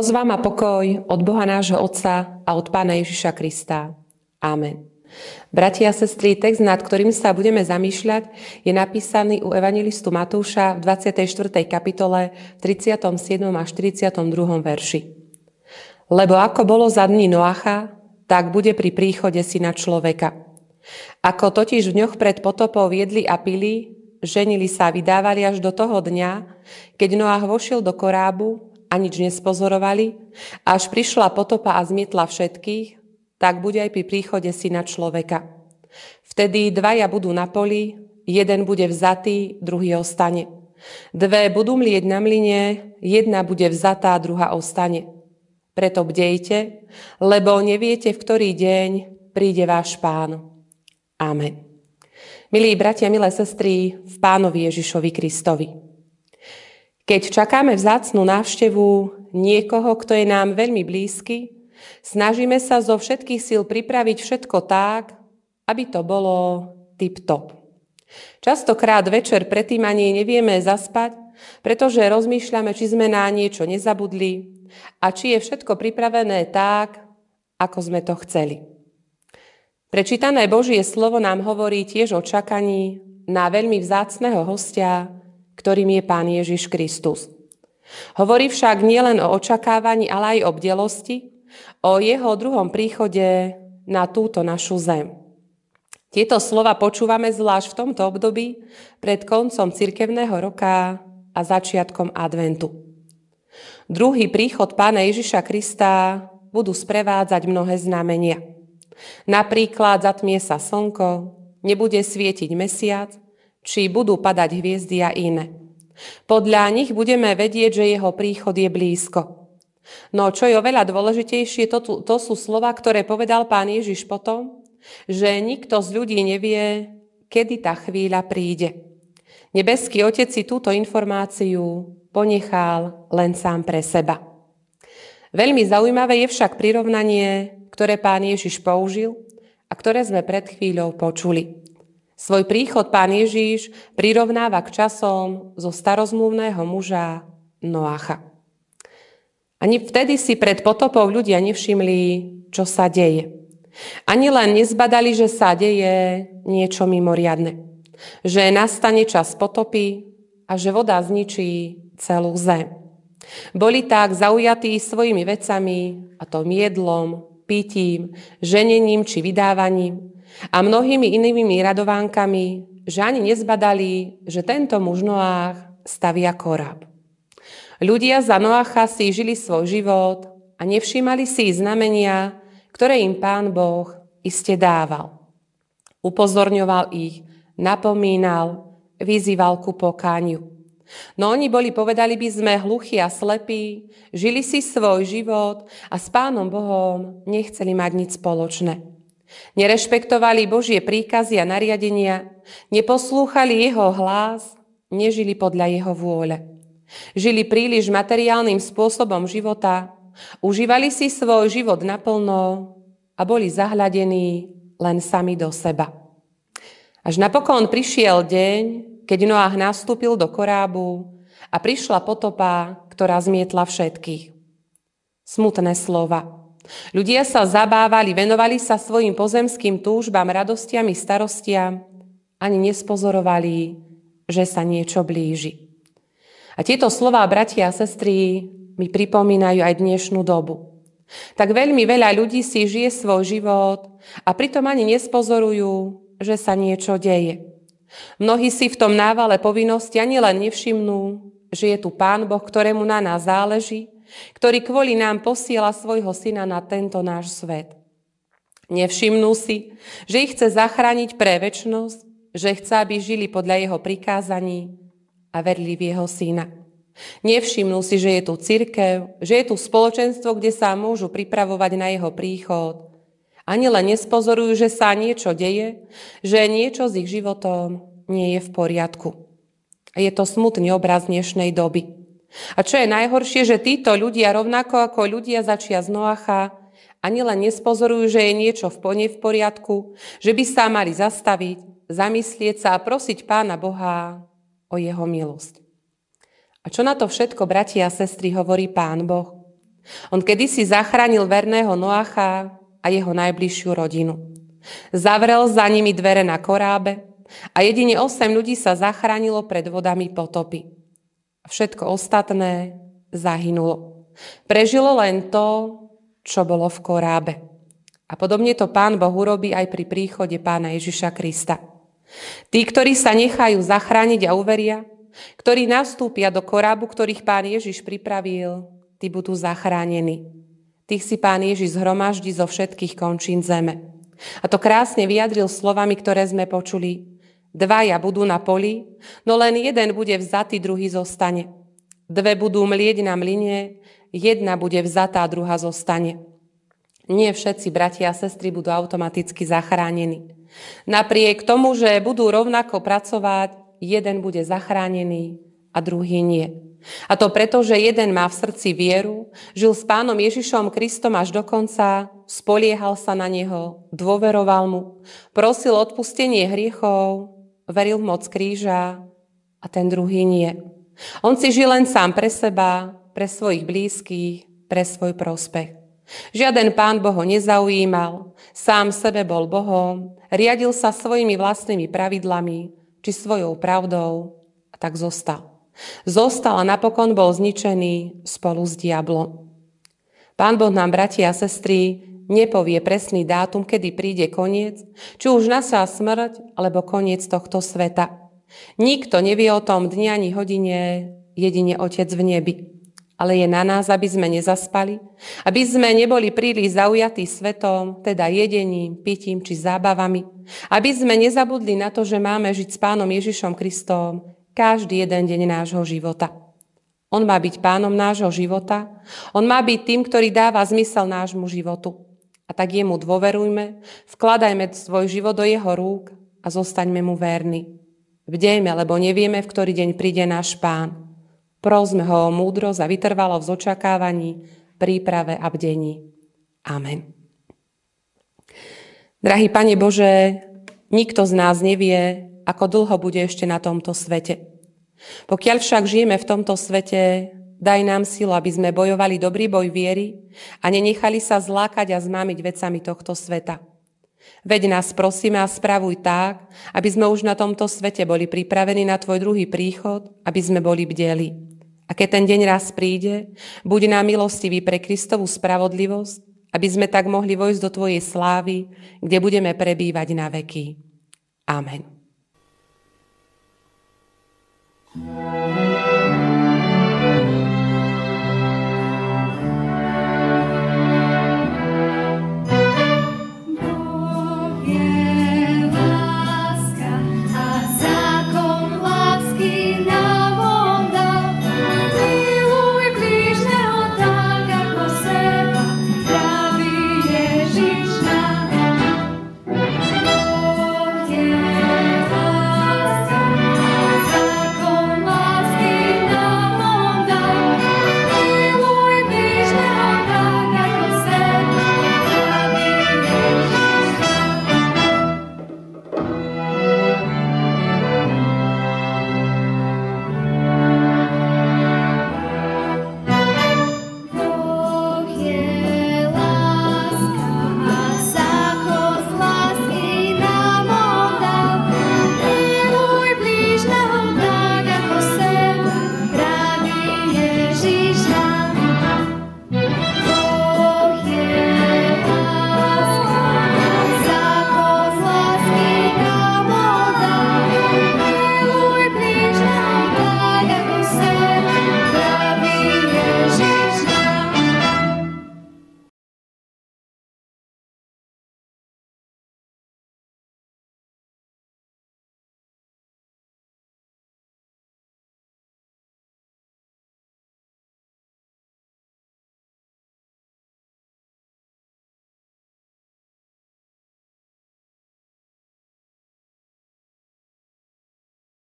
Milosť vám a pokoj od Boha nášho Otca a od Pána Ježiša Krista. Amen. Bratia a sestry, text, nad ktorým sa budeme zamýšľať, je napísaný u evangelistu Matúša v 24. kapitole 37. až 42. verši. Lebo ako bolo za dní Noacha, tak bude pri príchode syna človeka. Ako totiž v dňoch pred potopou viedli a pili, ženili sa a vydávali až do toho dňa, keď Noach vošiel do korábu a nič nespozorovali, až prišla potopa a zmietla všetkých, tak bude aj pri príchode syna človeka. Vtedy dvaja budú na poli, jeden bude vzatý, druhý ostane. Dve budú mlieť na mline, jedna bude vzatá, druhá ostane. Preto bdejte, lebo neviete, v ktorý deň príde váš pán. Amen. Milí bratia, milé sestry, v pánovi Ježišovi Kristovi. Keď čakáme vzácnú návštevu niekoho, kto je nám veľmi blízky, snažíme sa zo všetkých síl pripraviť všetko tak, aby to bolo tip-top. Častokrát večer predtým ani nevieme zaspať, pretože rozmýšľame, či sme na niečo nezabudli a či je všetko pripravené tak, ako sme to chceli. Prečítané Božie slovo nám hovorí tiež o čakaní na veľmi vzácného hostia, ktorým je Pán Ježiš Kristus. Hovorí však nielen o očakávaní, ale aj o bdelosti, o jeho druhom príchode na túto našu zem. Tieto slova počúvame zvlášť v tomto období pred koncom cirkevného roka a začiatkom adventu. Druhý príchod Pána Ježiša Krista budú sprevádzať mnohé znamenia. Napríklad zatmie sa slnko, nebude svietiť mesiac, či budú padať hviezdy a iné. Podľa nich budeme vedieť, že jeho príchod je blízko. No čo je oveľa dôležitejšie, to, to sú slova, ktoré povedal pán Ježiš potom, že nikto z ľudí nevie, kedy tá chvíľa príde. Nebeský Otec si túto informáciu ponechal len sám pre seba. Veľmi zaujímavé je však prirovnanie, ktoré pán Ježiš použil a ktoré sme pred chvíľou počuli. Svoj príchod pán Ježíš prirovnáva k časom zo starozmluvného muža Noacha. Ani vtedy si pred potopou ľudia nevšimli, čo sa deje. Ani len nezbadali, že sa deje niečo mimoriadne. Že nastane čas potopy a že voda zničí celú zem. Boli tak zaujatí svojimi vecami, a to jedlom, pitím, ženením či vydávaním, a mnohými inými radovánkami, že ani nezbadali, že tento muž Noách stavia koráb. Ľudia za Noacha si žili svoj život a nevšímali si znamenia, ktoré im Pán Boh iste dával. Upozorňoval ich, napomínal, vyzýval ku pokániu. No oni boli, povedali by sme, hluchí a slepí, žili si svoj život a s Pánom Bohom nechceli mať nič spoločné. Nerešpektovali Božie príkazy a nariadenia, neposlúchali jeho hlas, nežili podľa jeho vôle. Žili príliš materiálnym spôsobom života, užívali si svoj život naplno a boli zahľadení len sami do seba. Až napokon prišiel deň, keď Noach nastúpil do korábu a prišla potopa, ktorá zmietla všetkých. Smutné slova. Ľudia sa zabávali, venovali sa svojim pozemským túžbám, radostiam i starostiam, ani nespozorovali, že sa niečo blíži. A tieto slová, bratia a sestry, mi pripomínajú aj dnešnú dobu. Tak veľmi veľa ľudí si žije svoj život a pritom ani nespozorujú, že sa niečo deje. Mnohí si v tom návale povinnosti ani len nevšimnú, že je tu Pán Boh, ktorému na nás záleží ktorý kvôli nám posiela svojho syna na tento náš svet. Nevšimnú si, že ich chce zachrániť pre väčnosť, že chce, aby žili podľa jeho prikázaní a verili v jeho syna. Nevšimnú si, že je tu cirkev, že je tu spoločenstvo, kde sa môžu pripravovať na jeho príchod. Ani len nespozorujú, že sa niečo deje, že niečo s ich životom nie je v poriadku. Je to smutný obraz dnešnej doby. A čo je najhoršie, že títo ľudia, rovnako ako ľudia začia z Noacha, ani len nespozorujú, že je niečo v pone v poriadku, že by sa mali zastaviť, zamyslieť sa a prosiť Pána Boha o jeho milosť. A čo na to všetko, bratia a sestry, hovorí Pán Boh? On kedysi zachránil verného Noacha a jeho najbližšiu rodinu. Zavrel za nimi dvere na korábe a jedine 8 ľudí sa zachránilo pred vodami potopy. Všetko ostatné zahynulo. Prežilo len to, čo bolo v korábe. A podobne to Pán Boh urobí aj pri príchode Pána Ježiša Krista. Tí, ktorí sa nechajú zachrániť a uveria, ktorí nastúpia do korábu, ktorých Pán Ježiš pripravil, tí budú zachránení. Tých si Pán Ježiš zhromaždí zo všetkých končín zeme. A to krásne vyjadril slovami, ktoré sme počuli. Dvaja budú na poli, no len jeden bude vzatý, druhý zostane. Dve budú mlieť na mline, jedna bude vzatá, druhá zostane. Nie všetci bratia a sestry budú automaticky zachránení. Napriek tomu, že budú rovnako pracovať, jeden bude zachránený a druhý nie. A to preto, že jeden má v srdci vieru, žil s pánom Ježišom Kristom až do konca, spoliehal sa na neho, dôveroval mu, prosil odpustenie hriechov, veril v moc kríža a ten druhý nie. On si žil len sám pre seba, pre svojich blízkych, pre svoj prospech. Žiaden pán Boho nezaujímal, sám sebe bol Bohom, riadil sa svojimi vlastnými pravidlami či svojou pravdou a tak zostal. Zostal a napokon bol zničený spolu s diablom. Pán Boh nám, bratia a sestry, nepovie presný dátum, kedy príde koniec, či už nasá smrť, alebo koniec tohto sveta. Nikto nevie o tom dni ani hodine, jedine Otec v nebi. Ale je na nás, aby sme nezaspali, aby sme neboli príliš zaujatí svetom, teda jedením, pitím či zábavami, aby sme nezabudli na to, že máme žiť s Pánom Ježišom Kristom každý jeden deň nášho života. On má byť pánom nášho života, on má byť tým, ktorý dáva zmysel nášmu životu. Tak jemu dôverujme, vkladajme svoj život do jeho rúk a zostaňme mu verní. Vdejme, lebo nevieme, v ktorý deň príde náš pán. Prosme ho o múdrosť a vytrvalo v zočakávaní, príprave a bdení. Amen. Drahý Pane Bože, nikto z nás nevie, ako dlho bude ešte na tomto svete. Pokiaľ však žijeme v tomto svete, Daj nám silu, aby sme bojovali dobrý boj viery a nenechali sa zlákať a zmámiť vecami tohto sveta. Veď nás prosíme a spravuj tak, aby sme už na tomto svete boli pripravení na Tvoj druhý príchod, aby sme boli bdeli. A keď ten deň raz príde, buď nám milostivý pre Kristovú spravodlivosť, aby sme tak mohli vojsť do Tvojej slávy, kde budeme prebývať na veky. Amen. you